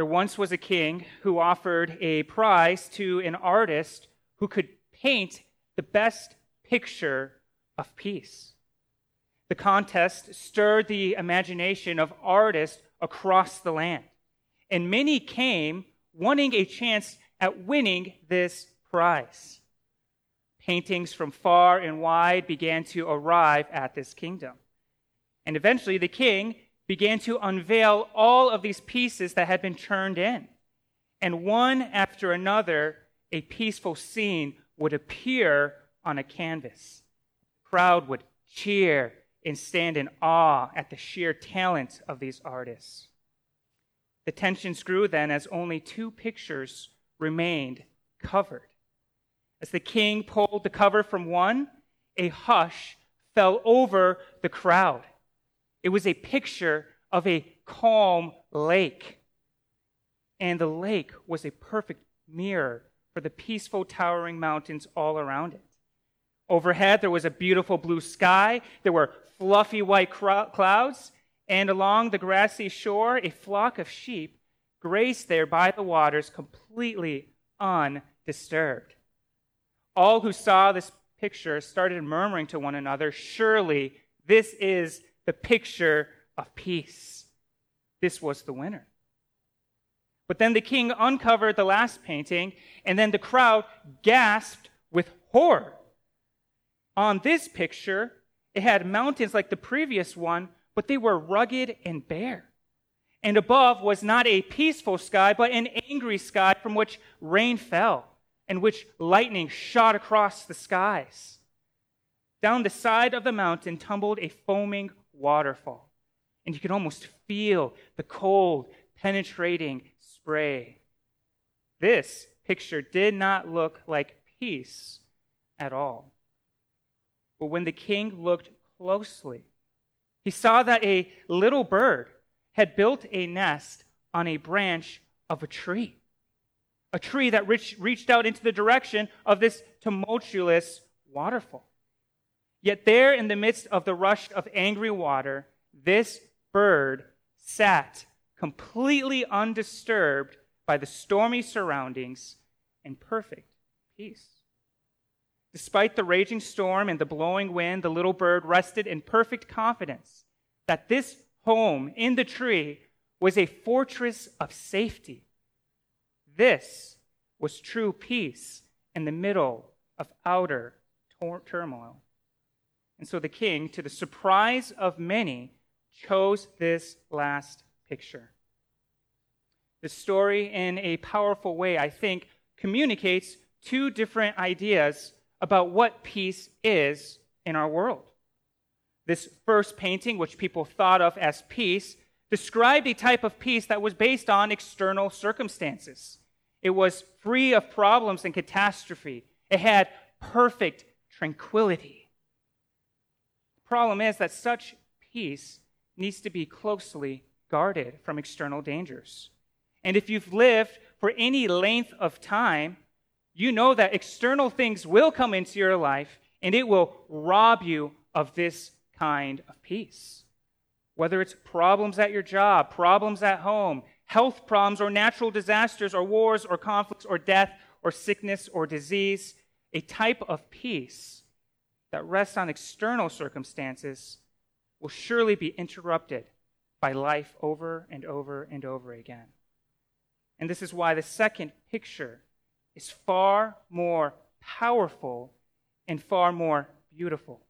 There once was a king who offered a prize to an artist who could paint the best picture of peace. The contest stirred the imagination of artists across the land, and many came wanting a chance at winning this prize. Paintings from far and wide began to arrive at this kingdom. And eventually, the king began to unveil all of these pieces that had been turned in. And one after another, a peaceful scene would appear on a canvas. The crowd would cheer and stand in awe at the sheer talent of these artists. The tensions grew then as only two pictures remained covered. As the king pulled the cover from one, a hush fell over the crowd. It was a picture of a calm lake. And the lake was a perfect mirror for the peaceful, towering mountains all around it. Overhead, there was a beautiful blue sky. There were fluffy white clouds. And along the grassy shore, a flock of sheep grazed there by the waters, completely undisturbed. All who saw this picture started murmuring to one another, Surely this is the picture of peace. This was the winner. But then the king uncovered the last painting, and then the crowd gasped with horror. On this picture, it had mountains like the previous one, but they were rugged and bare. And above was not a peaceful sky, but an angry sky from which rain fell and which lightning shot across the skies. Down the side of the mountain tumbled a foaming waterfall, and you could almost feel the cold, penetrating spray. This picture did not look like peace at all. But when the king looked closely, he saw that a little bird had built a nest on a branch of a tree, a tree that reached out into the direction of this tumultuous waterfall. Yet, there in the midst of the rush of angry water, this bird sat completely undisturbed by the stormy surroundings in perfect peace. Despite the raging storm and the blowing wind, the little bird rested in perfect confidence that this home in the tree was a fortress of safety. This was true peace in the middle of outer tor- turmoil. And so the king, to the surprise of many, chose this last picture. The story, in a powerful way, I think, communicates two different ideas about what peace is in our world. This first painting, which people thought of as peace, described a type of peace that was based on external circumstances. It was free of problems and catastrophe. It had perfect tranquility. The problem is that such peace needs to be closely guarded from external dangers. And if you've lived for any length of time, you know that external things will come into your life and it will rob you of this kind of peace. Whether it's problems at your job, problems at home, health problems, or natural disasters, or wars, or conflicts, or death, or sickness, or disease, a type of peace that rests on external circumstances will surely be interrupted by life over and over and over again. And this is why the second picture is far more powerful and far more beautiful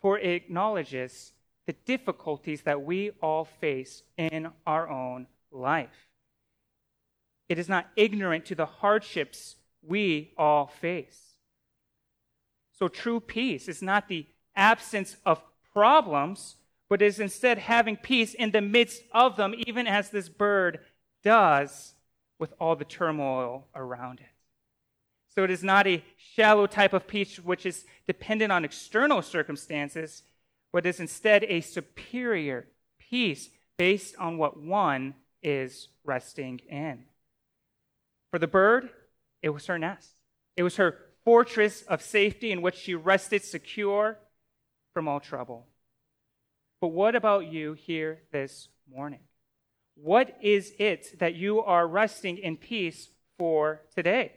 for it acknowledges the difficulties that we all face in our own life. It is not ignorant to the hardships we all face. So, true peace is not the absence of problems, but is instead having peace in the midst of them, even as this bird does with all the turmoil around it. So it is not a shallow type of peace which is dependent on external circumstances, but is instead a superior peace based on what one is resting in. For the bird, it was her nest. It was her fortress of safety in which she rested secure from all trouble. But what about you here this morning? what is it that you are resting in peace for today?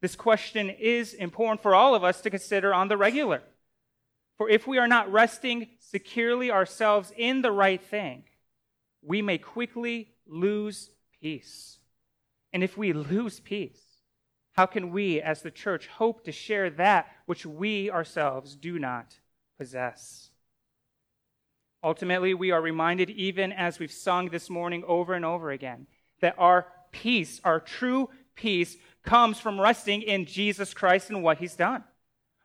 This question is important for all of us to consider on the regular. For if we are not resting securely ourselves in the right thing, we may quickly lose peace. And if we lose peace, how can we as the church hope to share that which we ourselves do not possess? Ultimately, we are reminded, even as we've sung this morning over and over again, that our peace, our true peace, comes from resting in Jesus Christ and what he's done.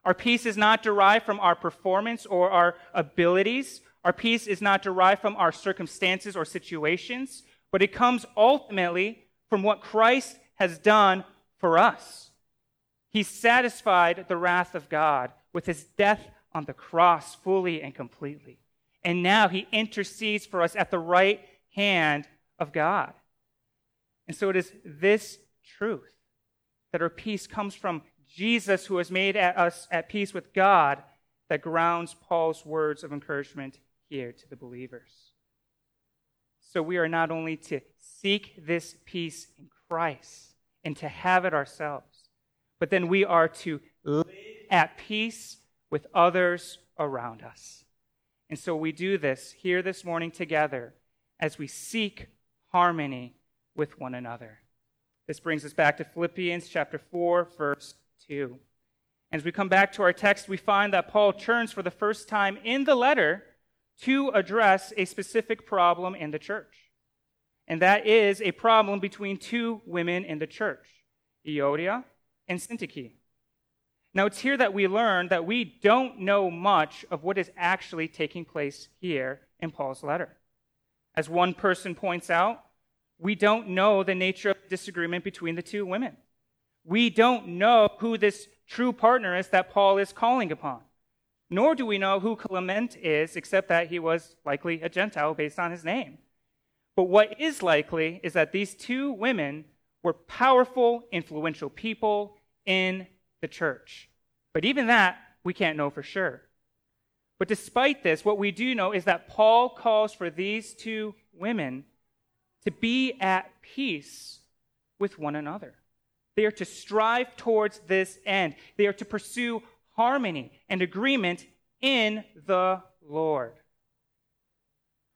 Our peace is not derived from our performance or our abilities. Our peace is not derived from our circumstances or situations, but it comes ultimately from what Christ has done for us. He satisfied the wrath of God with his death on the cross fully and completely. And now he intercedes for us at the right hand of God. And so it is this truth that our peace comes from Jesus, who has made us at peace with God, that grounds Paul's words of encouragement here to the believers. So we are not only to seek this peace in Christ and to have it ourselves, but then we are to live at peace with others around us. And so we do this here this morning together as we seek harmony with one another. This brings us back to Philippians chapter 4, verse 2. As we come back to our text, we find that Paul turns for the first time in the letter to address a specific problem in the church. And that is a problem between two women in the church, Euodia and Syntyche. Now, it's here that we learn that we don't know much of what is actually taking place here in Paul's letter. As one person points out, we don't know the nature of the disagreement between the two women. We don't know who this true partner is that Paul is calling upon. Nor do we know who Clement is, except that he was likely a Gentile based on his name. But what is likely is that these two women were powerful, influential people in the church. But even that, we can't know for sure. But despite this, what we do know is that Paul calls for these two women to be at peace with one another. They are to strive towards this end. They are to pursue harmony and agreement in the Lord.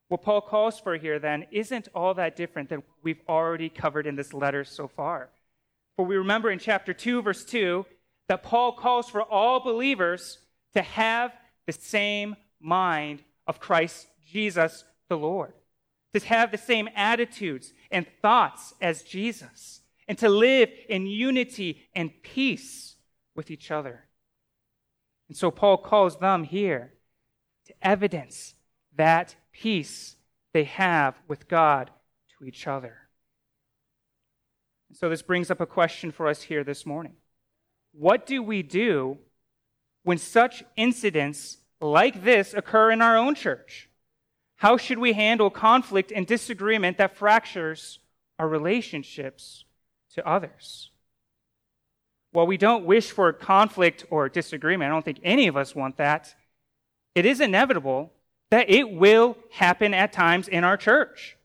What Paul calls for here, then, isn't all that different than what we've already covered in this letter so far. For we remember in chapter 2, verse 2, that Paul calls for all believers to have the same mind of Christ Jesus the Lord, to have the same attitudes and thoughts as Jesus, and to live in unity and peace with each other. And so Paul calls them here to evidence that peace they have with God to each other. So this brings up a question for us here this morning. What do we do when such incidents like this occur in our own church? How should we handle conflict and disagreement that fractures our relationships to others? While we don't wish for conflict or disagreement, I don't think any of us want that, it is inevitable that it will happen at times in our church.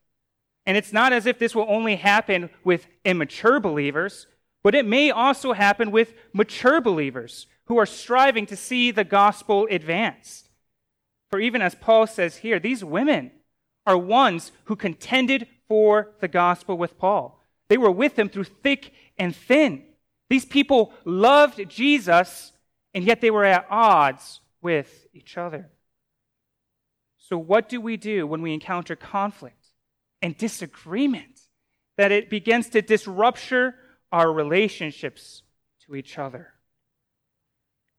And it's not as if this will only happen with immature believers, but it may also happen with mature believers who are striving to see the gospel advanced. For even as Paul says here, these women are ones who contended for the gospel with Paul. They were with him through thick and thin. These people loved Jesus, and yet they were at odds with each other. So, what do we do when we encounter conflict and disagreement? That it begins to disrupt our relationships to each other.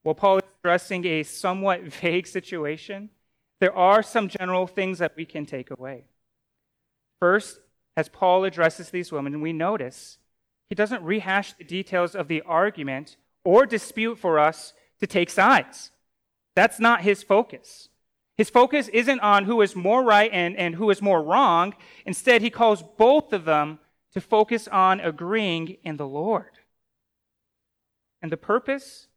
While Paul is addressing a somewhat vague situation, there are some general things that we can take away. First, as Paul addresses these women, we notice he doesn't rehash the details of the argument or dispute for us to take sides. That's not his focus. His focus isn't on who is more right and, and who is more wrong. Instead, he calls both of them to focus on agreeing in the Lord. And the purpose,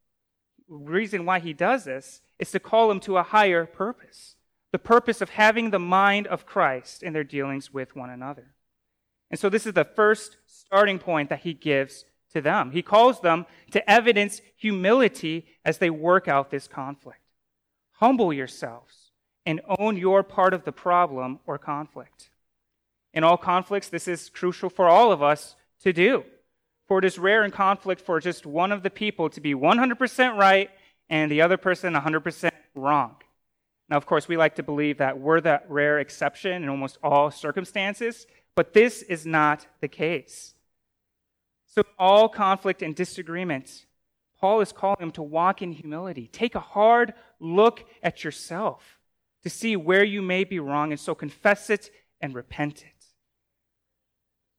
reason why he does this, is to call them to a higher purpose, the purpose of having the mind of Christ in their dealings with one another. And so this is the first starting point that he gives to them. He calls them to evidence humility as they work out this conflict. Humble yourselves and own your part of the problem or conflict. In all conflicts, this is crucial for all of us to do. For it is rare in conflict for just one of the people to be 100% right and the other person 100% wrong. Now, of course, we like to believe that we're that rare exception in almost all circumstances, but this is not the case. So, all conflict and disagreement, Paul is calling them to walk in humility. Take a hard look at yourself to see where you may be wrong, and so confess it and repent it.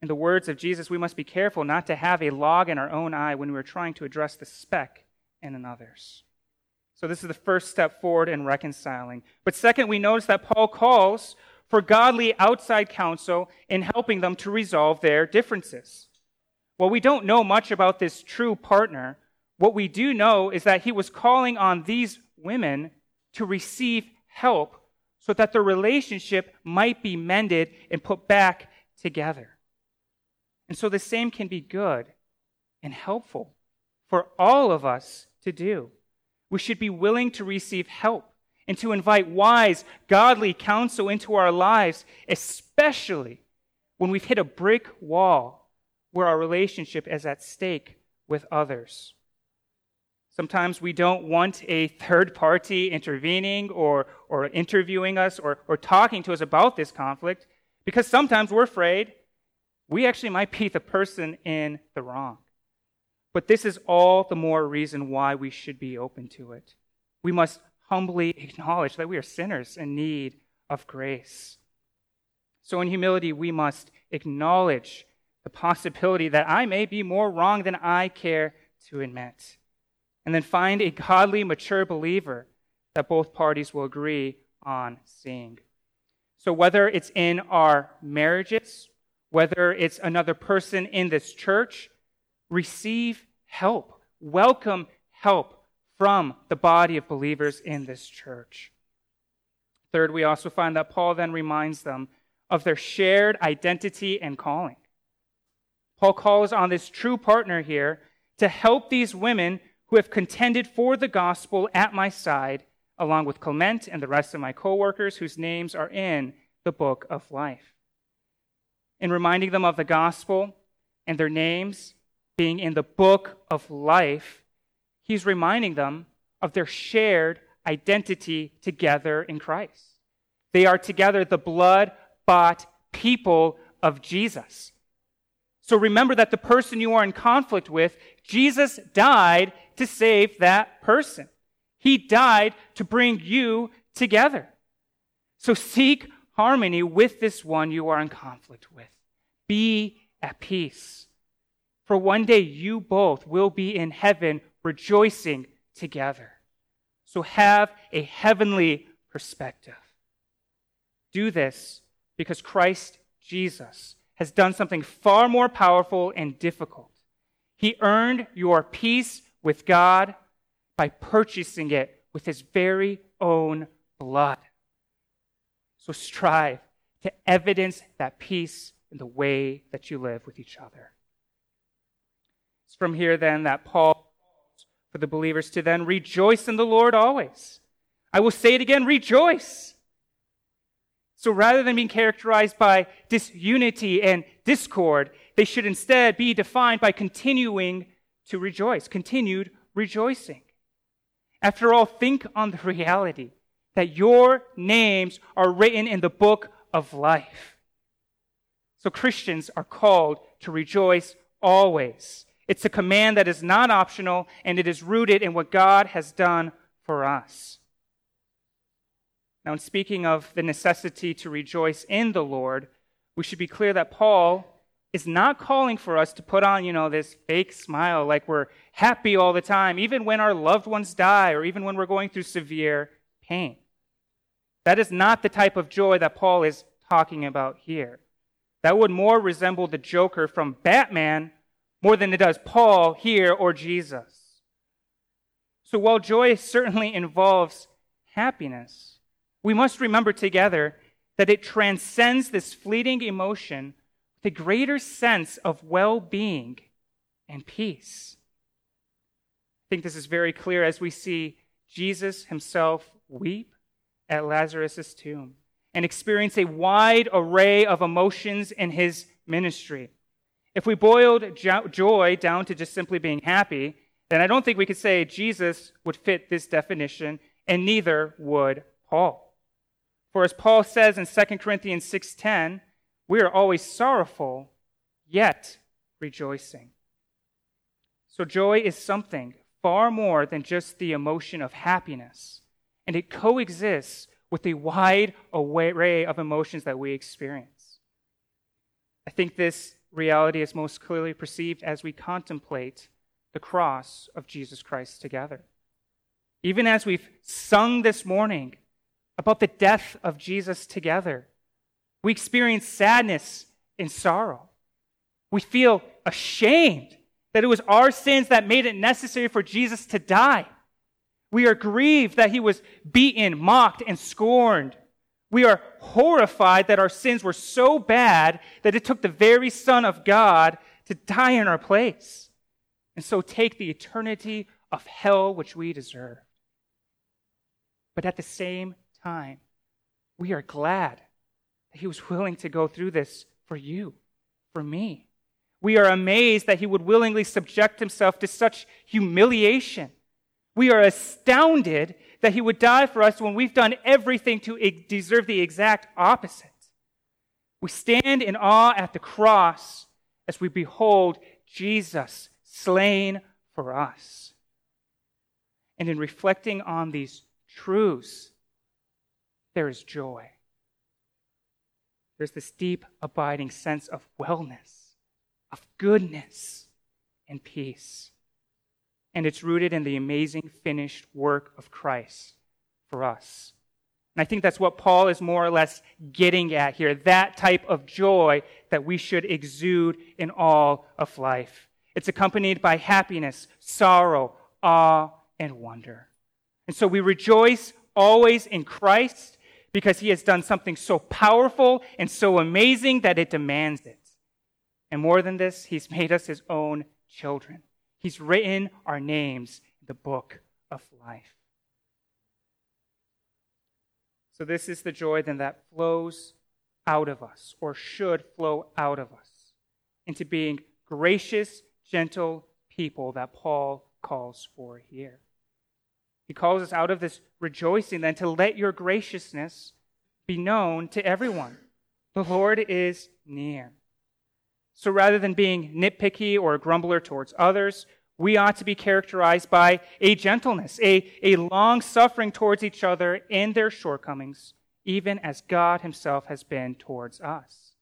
In the words of Jesus, we must be careful not to have a log in our own eye when we are trying to address the speck in another's. So, this is the first step forward in reconciling. But second, we notice that Paul calls for godly outside counsel in helping them to resolve their differences. While we don't know much about this true partner, what we do know is that he was calling on these women to receive help so that their relationship might be mended and put back together. And so the same can be good and helpful for all of us to do. We should be willing to receive help and to invite wise, godly counsel into our lives, especially when we've hit a brick wall where our relationship is at stake with others. Sometimes we don't want a third party intervening or, or interviewing us or, or talking to us about this conflict because sometimes we're afraid we actually might be the person in the wrong. But this is all the more reason why we should be open to it. We must humbly acknowledge that we are sinners in need of grace. So, in humility, we must acknowledge the possibility that I may be more wrong than I care to admit. And then find a godly, mature believer that both parties will agree on seeing. So, whether it's in our marriages, whether it's another person in this church, receive help, welcome help from the body of believers in this church. Third, we also find that Paul then reminds them of their shared identity and calling. Paul calls on this true partner here to help these women who have contended for the gospel at my side, along with Clement and the rest of my co-workers whose names are in the book of life. In reminding them of the gospel and their names, being in the book of life, he's reminding them of their shared identity together in Christ. They are together the blood bought people of Jesus. So remember that the person you are in conflict with, Jesus died to save that person. He died to bring you together. So seek harmony with this one you are in conflict with. Be at peace. For one day you both will be in heaven rejoicing together. So have a heavenly perspective. Do this because Christ Jesus has done something far more powerful and difficult. He earned your peace with God by purchasing it with his very own blood. So strive to evidence that peace in the way that you live with each other. It's from here then that Paul calls for the believers to then rejoice in the Lord always. I will say it again, rejoice. So rather than being characterized by disunity and discord, they should instead be defined by continuing to rejoice, continued rejoicing. After all, think on the reality that your names are written in the book of life. So Christians are called to rejoice always. It's a command that is not optional and it is rooted in what God has done for us. Now, in speaking of the necessity to rejoice in the Lord, we should be clear that Paul is not calling for us to put on, you know, this fake smile like we're happy all the time, even when our loved ones die or even when we're going through severe pain. That is not the type of joy that Paul is talking about here. That would more resemble the Joker from Batman more than it does Paul here or Jesus. So while joy certainly involves happiness, we must remember together that it transcends this fleeting emotion with a greater sense of well being and peace. I think this is very clear as we see Jesus himself weep at Lazarus' tomb and experience a wide array of emotions in his ministry. If we boiled joy down to just simply being happy, then I don't think we could say Jesus would fit this definition, and neither would Paul. For as Paul says in 2 Corinthians 6:10, we are always sorrowful, yet rejoicing. So joy is something far more than just the emotion of happiness, and it coexists with the wide array of emotions that we experience. I think this reality is most clearly perceived as we contemplate the cross of Jesus Christ together. Even as we've sung this morning about the death of Jesus together, we experience sadness and sorrow. We feel ashamed that it was our sins that made it necessary for Jesus to die. We are grieved that he was beaten, mocked, and scorned. We are horrified that our sins were so bad that it took the very Son of God to die in our place, and so take the eternity of hell which we deserve. But at the same time, we are glad he was willing to go through this for you, for me. We are amazed that he would willingly subject himself to such humiliation. We are astounded that he would die for us when we've done everything to deserve the exact opposite. We stand in awe at the cross as we behold Jesus slain for us. And in reflecting on these truths, there is joy. There's this deep, abiding sense of wellness of goodness and peace. And it's rooted in the amazing finished work of Christ for us. And I think that's what Paul is more or less getting at here that type of joy that we should exude in all of life. It's accompanied by happiness, sorrow, awe, and wonder. And so we rejoice always in Christ because he has done something so powerful and so amazing that it demands it. And more than this, he's made us his own children. He's written our names in the book of life. So, this is the joy then that flows out of us, or should flow out of us, into being gracious, gentle people that Paul calls for here. He calls us out of this rejoicing then to let your graciousness be known to everyone. The Lord is near. So rather than being nitpicky or a grumbler towards others, we ought to be characterized by a gentleness, a, a long suffering towards each other in their shortcomings, even as God Himself has been towards us.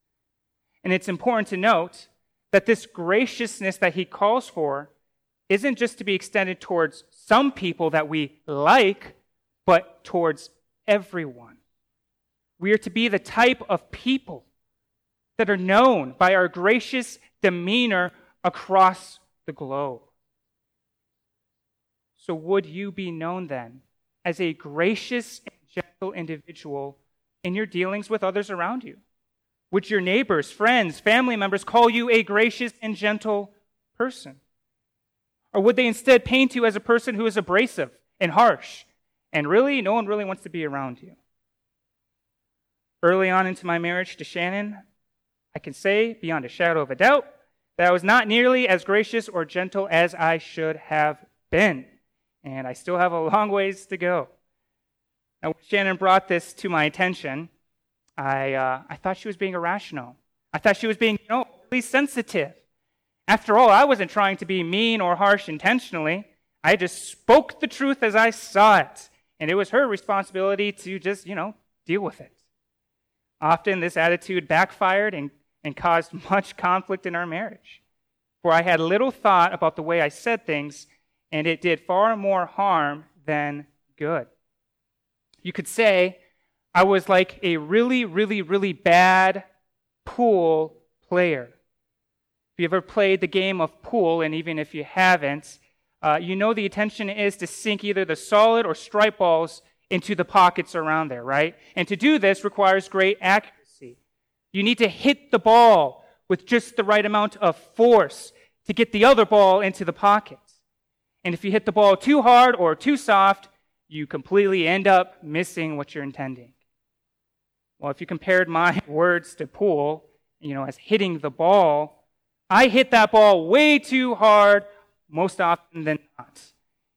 And it's important to note that this graciousness that He calls for isn't just to be extended towards some people that we like, but towards everyone. We are to be the type of people that are known by our gracious demeanor across the globe. So, would you be known then as a gracious and gentle individual in your dealings with others around you? Would your neighbors, friends, family members call you a gracious and gentle person? Or would they instead paint you as a person who is abrasive and harsh and really, no one really wants to be around you? Early on into my marriage to Shannon, I can say beyond a shadow of a doubt that I was not nearly as gracious or gentle as I should have been. And I still have a long ways to go. Now, when Shannon brought this to my attention, I, uh, I thought she was being irrational. I thought she was being, you know, really sensitive. After all, I wasn't trying to be mean or harsh intentionally. I just spoke the truth as I saw it. And it was her responsibility to just, you know, deal with it. Often this attitude backfired and and caused much conflict in our marriage. For I had little thought about the way I said things, and it did far more harm than good. You could say I was like a really, really, really bad pool player. If you ever played the game of pool, and even if you haven't, uh, you know the intention is to sink either the solid or stripe balls into the pockets around there, right? And to do this requires great accuracy. You need to hit the ball with just the right amount of force to get the other ball into the pocket. And if you hit the ball too hard or too soft, you completely end up missing what you're intending. Well, if you compared my words to pool, you know, as hitting the ball, I hit that ball way too hard most often than not.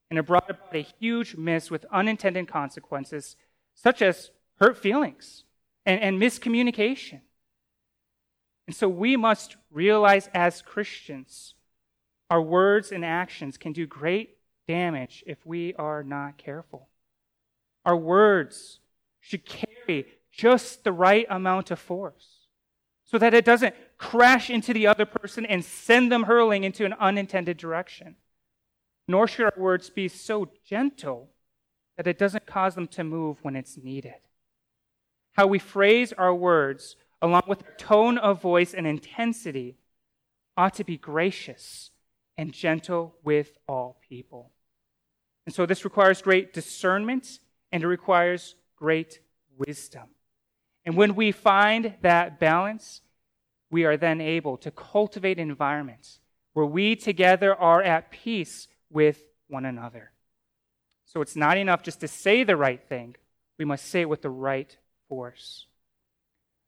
And it brought about a huge miss with unintended consequences, such as hurt feelings and, and miscommunication. And so we must realize as Christians, our words and actions can do great damage if we are not careful. Our words should carry just the right amount of force so that it doesn't crash into the other person and send them hurling into an unintended direction. Nor should our words be so gentle that it doesn't cause them to move when it's needed. How we phrase our words, along with our tone of voice and intensity, ought to be gracious and gentle with all people. And so this requires great discernment and it requires great wisdom. And when we find that balance, we are then able to cultivate environments where we together are at peace with one another. So it's not enough just to say the right thing, we must say it with the right force.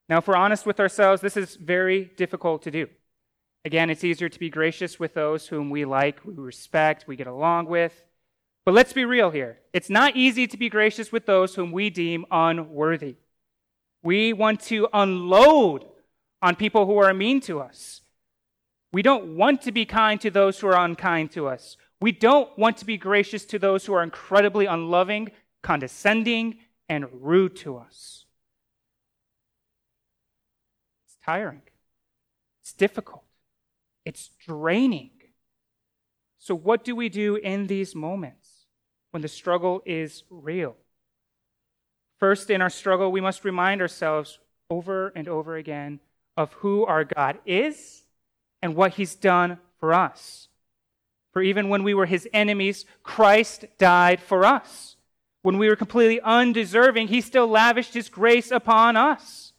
Now, if we're honest with ourselves, this is very difficult to do. Again, it's easier to be gracious with those whom we like, we respect, we get along with. But let's be real here. It's not easy to be gracious with those whom we deem unworthy. We want to unload on people who are mean to us. We don't want to be kind to those who are unkind to us. We don't want to be gracious to those who are incredibly unloving, condescending, and rude to us. It's tiring. It's difficult. It's draining. So, what do we do in these moments when the struggle is real? First, in our struggle, we must remind ourselves over and over again of who our God is and what he's done for us. For even when we were his enemies, Christ died for us. When we were completely undeserving, he still lavished his grace upon us.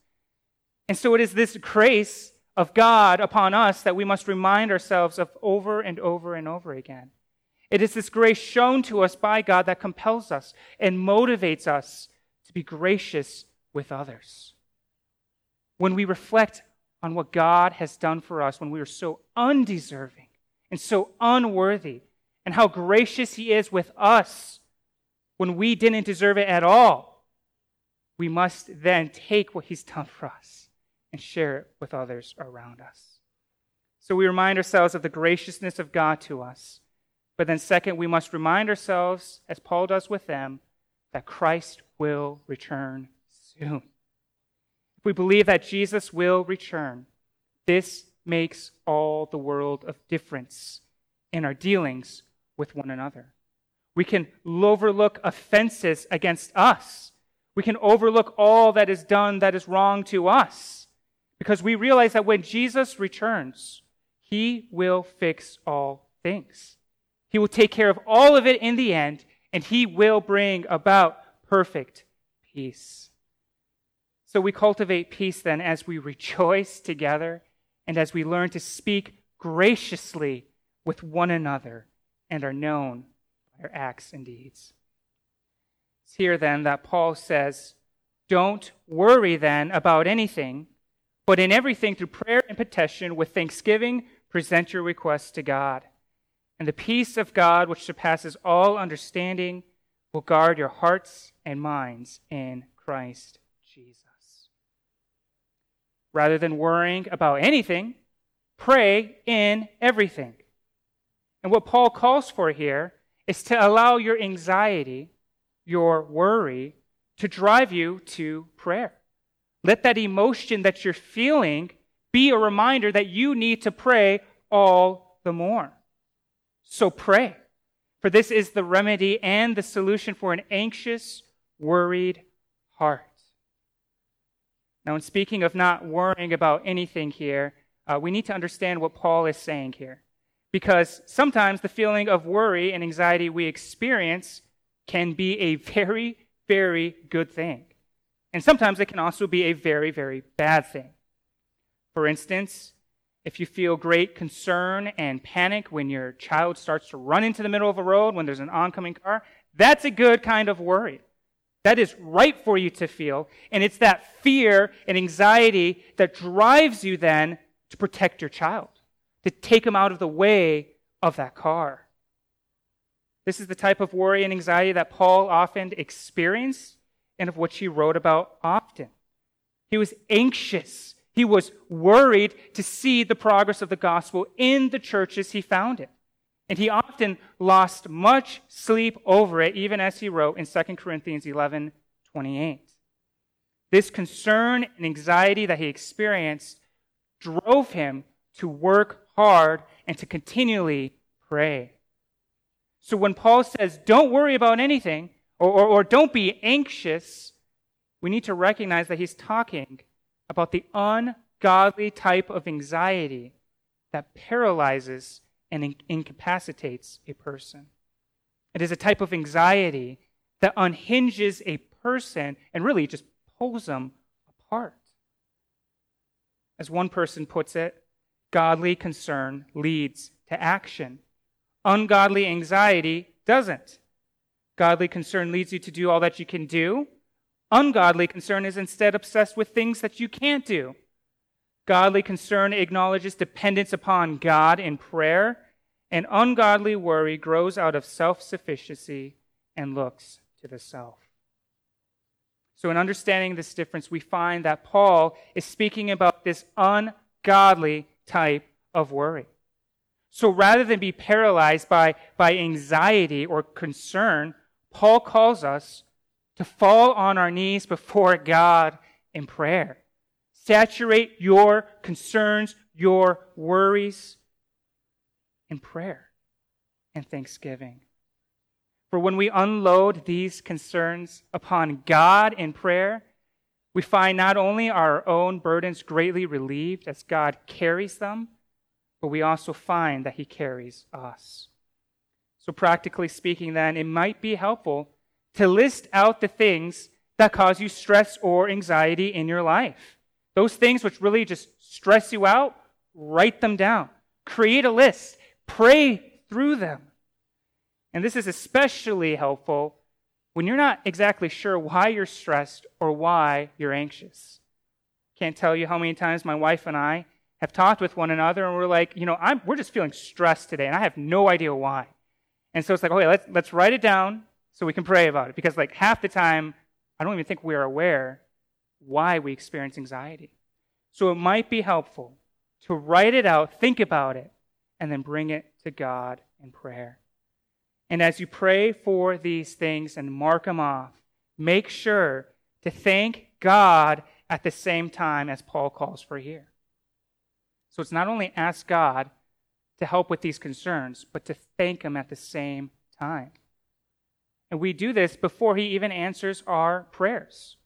And so it is this grace of God upon us that we must remind ourselves of over and over and over again. It is this grace shown to us by God that compels us and motivates us to be gracious with others. When we reflect on what God has done for us when we are so undeserving and so unworthy, and how gracious He is with us when we didn't deserve it at all, we must then take what He's done for us and share it with others around us. So we remind ourselves of the graciousness of God to us. But then, second, we must remind ourselves, as Paul does with them, that Christ will return soon. We believe that Jesus will return, this makes all the world of difference in our dealings with one another. We can overlook offenses against us. We can overlook all that is done that is wrong to us because we realize that when Jesus returns, he will fix all things. He will take care of all of it in the end, and he will bring about perfect peace. So we cultivate peace then as we rejoice together and as we learn to speak graciously with one another and are known by our acts and deeds. It's here then that Paul says, Don't worry then about anything but in everything, through prayer and petition, with thanksgiving, present your requests to God. And the peace of God, which surpasses all understanding, will guard your hearts and minds in Christ Jesus. Rather than worrying about anything, pray in everything. And what Paul calls for here is to allow your anxiety, your worry, to drive you to prayer. Let that emotion that you're feeling be a reminder that you need to pray all the more. So pray. For this is the remedy and the solution for an anxious, worried heart. Now, in speaking of not worrying about anything here, uh, we need to understand what Paul is saying here. Because sometimes the feeling of worry and anxiety we experience can be a very very good thing. And sometimes it can also be a very, very bad thing. For instance, if you feel great concern and panic when your child starts to run into the middle of a road when there's an oncoming car, that's a good kind of worry. That is right for you to feel. And it's that fear and anxiety that drives you then to protect your child, to take him out of the way of that car. This is the type of worry and anxiety that Paul often experienced and of which he wrote about often. He was anxious. He was worried to see the progress of the gospel in the churches he founded. And he often lost much sleep over it, even as he wrote in 2 Corinthians 11 28. This concern and anxiety that he experienced drove him to work hard and to continually pray. So when Paul says, don't worry about anything, or, or, or don't be anxious, we need to recognize that he's talking about the ungodly type of anxiety that paralyzes and incapacitates a person. It is a type of anxiety that unhinges a person and really just pulls them apart. As one person puts it, godly concern leads to action. Ungodly anxiety doesn't. Godly concern leads you to do all that you can do. Ungodly concern is instead obsessed with things that you can't do. Godly concern acknowledges dependence upon God in prayer, and ungodly worry grows out of self sufficiency and looks to the self. So, in understanding this difference, we find that Paul is speaking about this ungodly type of worry. So, rather than be paralyzed by, by anxiety or concern, Paul calls us to fall on our knees before God in prayer. Saturate your concerns, your worries in prayer and thanksgiving. For when we unload these concerns upon God in prayer, we find not only our own burdens greatly relieved as God carries them, but we also find that He carries us. So, practically speaking, then, it might be helpful to list out the things that cause you stress or anxiety in your life. Those things which really just stress you out, write them down. Create a list. Pray through them. And this is especially helpful when you're not exactly sure why you're stressed or why you're anxious. Can't tell you how many times my wife and I have talked with one another and we're like, you know, I'm, we're just feeling stressed today and I have no idea why. And so it's like, okay, let's, let's write it down so we can pray about it. Because like half the time, I don't even think we're aware why we experience anxiety. So it might be helpful to write it out, think about it, and then bring it to God in prayer. And as you pray for these things and mark them off, make sure to thank God at the same time as Paul calls for here. So it's not only ask God to help with these concerns, but to thank Him at the same time. And we do this before He even answers our prayers.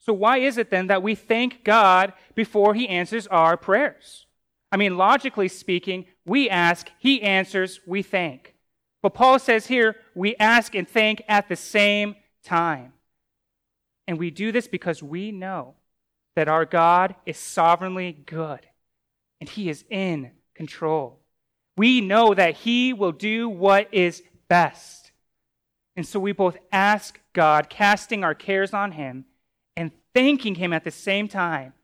So, why is it then that we thank God before He answers our prayers? I mean, logically speaking, we ask, He answers, we thank. But Paul says here, we ask and thank at the same time. And we do this because we know that our God is sovereignly good and He is in control. We know that He will do what is best. And so we both ask God, casting our cares on Him, thanking Him at the same time,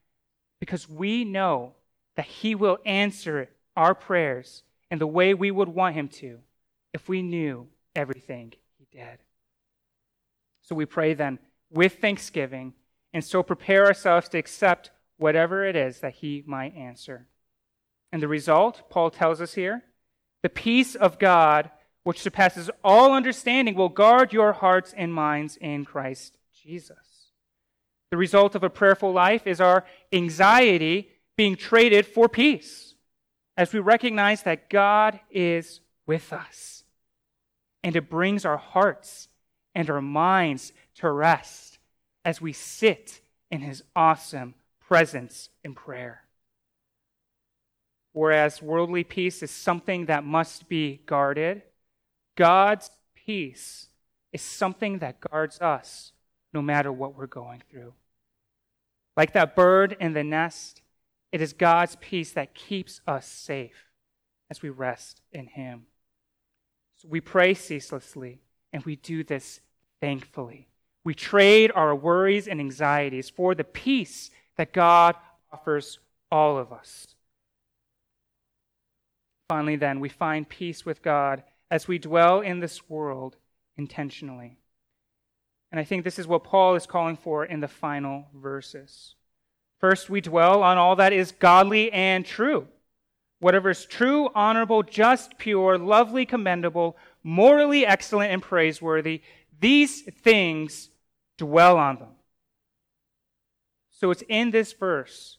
because we know that He will answer our prayers in the way we would want Him to if we knew everything He did. So we pray then with thanksgiving, and so prepare ourselves to accept whatever it is that He might answer. And the result, Paul tells us here, the peace of God, which surpasses all understanding, will guard your hearts and minds in Christ Jesus. The result of a prayerful life is our anxiety being traded for peace as we recognize that God is with us. And it brings our hearts and our minds to rest as we sit in his awesome presence in prayer. Whereas worldly peace is something that must be guarded, God's peace is something that guards us no matter what we're going through. Like that bird in the nest, it is God's peace that keeps us safe as we rest in Him. So we pray ceaselessly, and we do this thankfully. We trade our worries and anxieties for the peace that God offers all of us. Finally, then, we find peace with God as we dwell in this world intentionally. And I think this is what Paul is calling for in the final verses. First, we dwell on all that is godly and true. Whatever is true, honorable, just, pure, lovely, commendable, morally excellent, and praiseworthy, these things dwell on them. So it's in this verse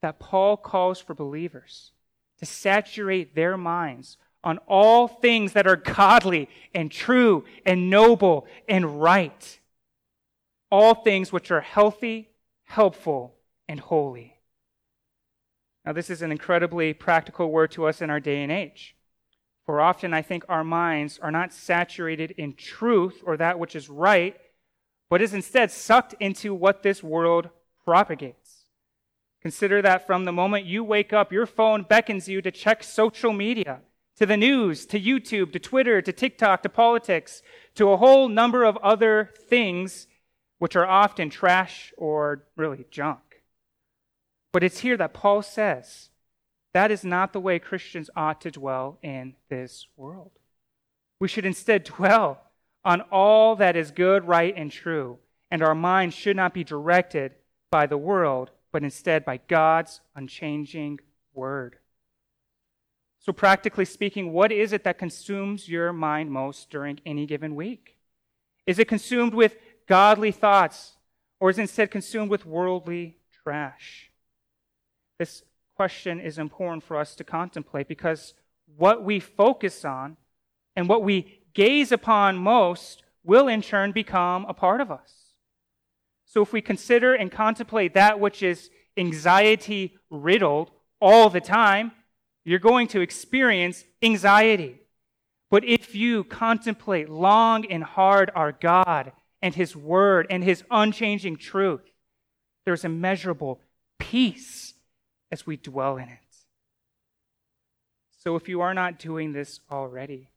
that Paul calls for believers to saturate their minds on all things that are godly and true and noble and right. All things which are healthy, helpful, and holy. Now, this is an incredibly practical word to us in our day and age. For often, I think our minds are not saturated in truth or that which is right, but is instead sucked into what this world propagates. Consider that from the moment you wake up, your phone beckons you to check social media, to the news, to YouTube, to Twitter, to TikTok, to politics, to a whole number of other things which are often trash or really junk. But it's here that Paul says that is not the way Christians ought to dwell in this world. We should instead dwell on all that is good, right, and true, and our minds should not be directed by the world, but instead by God's unchanging word. So, practically speaking, what is it that consumes your mind most during any given week? Is it consumed with godly thoughts, or is instead consumed with worldly trash? This question is important for us to contemplate because what we focus on and what we gaze upon most will in turn become a part of us. So if we consider and contemplate that which is anxiety riddled all the time, you're going to experience anxiety. But if you contemplate long and hard our God and His Word and His unchanging truth, there's immeasurable peace as we dwell in it. So if you are not doing this already,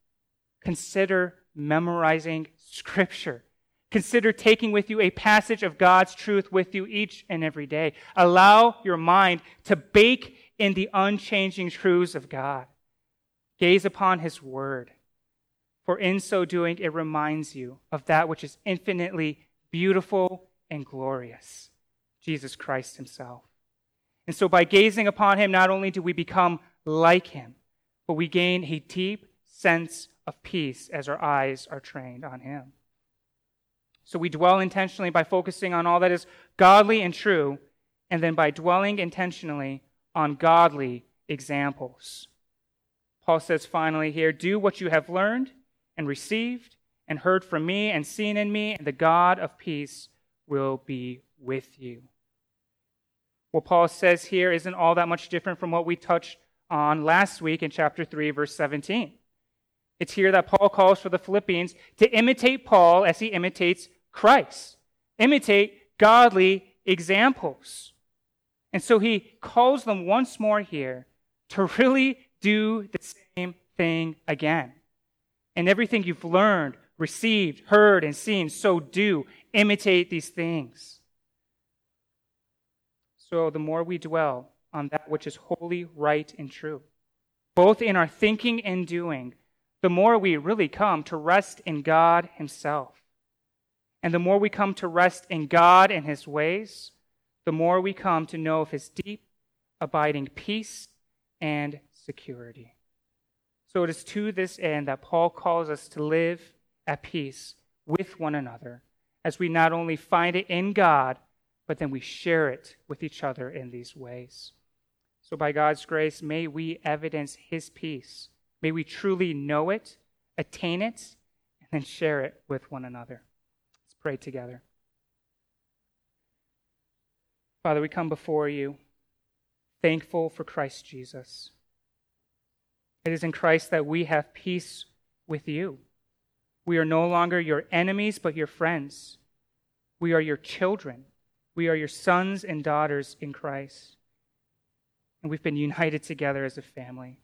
consider memorizing Scripture. Consider taking with you a passage of God's truth with you each and every day. Allow your mind to bake in the unchanging truths of God. Gaze upon His Word, for in so doing, it reminds you of that which is infinitely beautiful and glorious Jesus Christ Himself. And so, by gazing upon Him, not only do we become like Him, but we gain a deep sense of peace as our eyes are trained on Him. So we dwell intentionally by focusing on all that is godly and true, and then by dwelling intentionally on godly examples. Paul says finally here do what you have learned and received and heard from me and seen in me, and the God of peace will be with you. What Paul says here isn't all that much different from what we touched on last week in chapter 3, verse 17. It's here that Paul calls for the Philippians to imitate Paul as he imitates Christ. Imitate godly examples. And so he calls them once more here to really do the same thing again. And everything you've learned, received, heard, and seen, so do. Imitate these things. So the more we dwell on that which is holy, right, and true, both in our thinking and doing, the more we really come to rest in God Himself. And the more we come to rest in God and His ways, the more we come to know of His deep, abiding peace and security. So it is to this end that Paul calls us to live at peace with one another, as we not only find it in God, but then we share it with each other in these ways. So by God's grace, may we evidence His peace. May we truly know it, attain it, and then share it with one another Let's pray together. Father, we come before you thankful for Christ Jesus. It is in Christ that we have peace with you. We are no longer your enemies, but your friends. We are your children. We are your sons and daughters in Christ. And we've been united together as a family.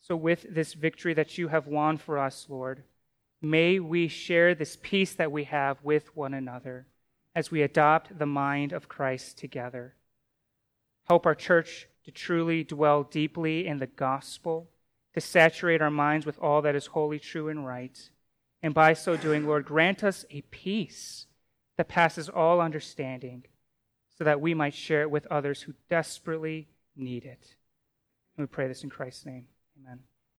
So, with this victory that you have won for us, Lord, may we share this peace that we have with one another as we adopt the mind of Christ together. Help our church to truly dwell deeply in the gospel, to saturate our minds with all that is holy, true, and right. And by so doing, Lord, grant us a peace that passes all understanding, so that we might share it with others who desperately need it. And we pray this in Christ's name. Amen.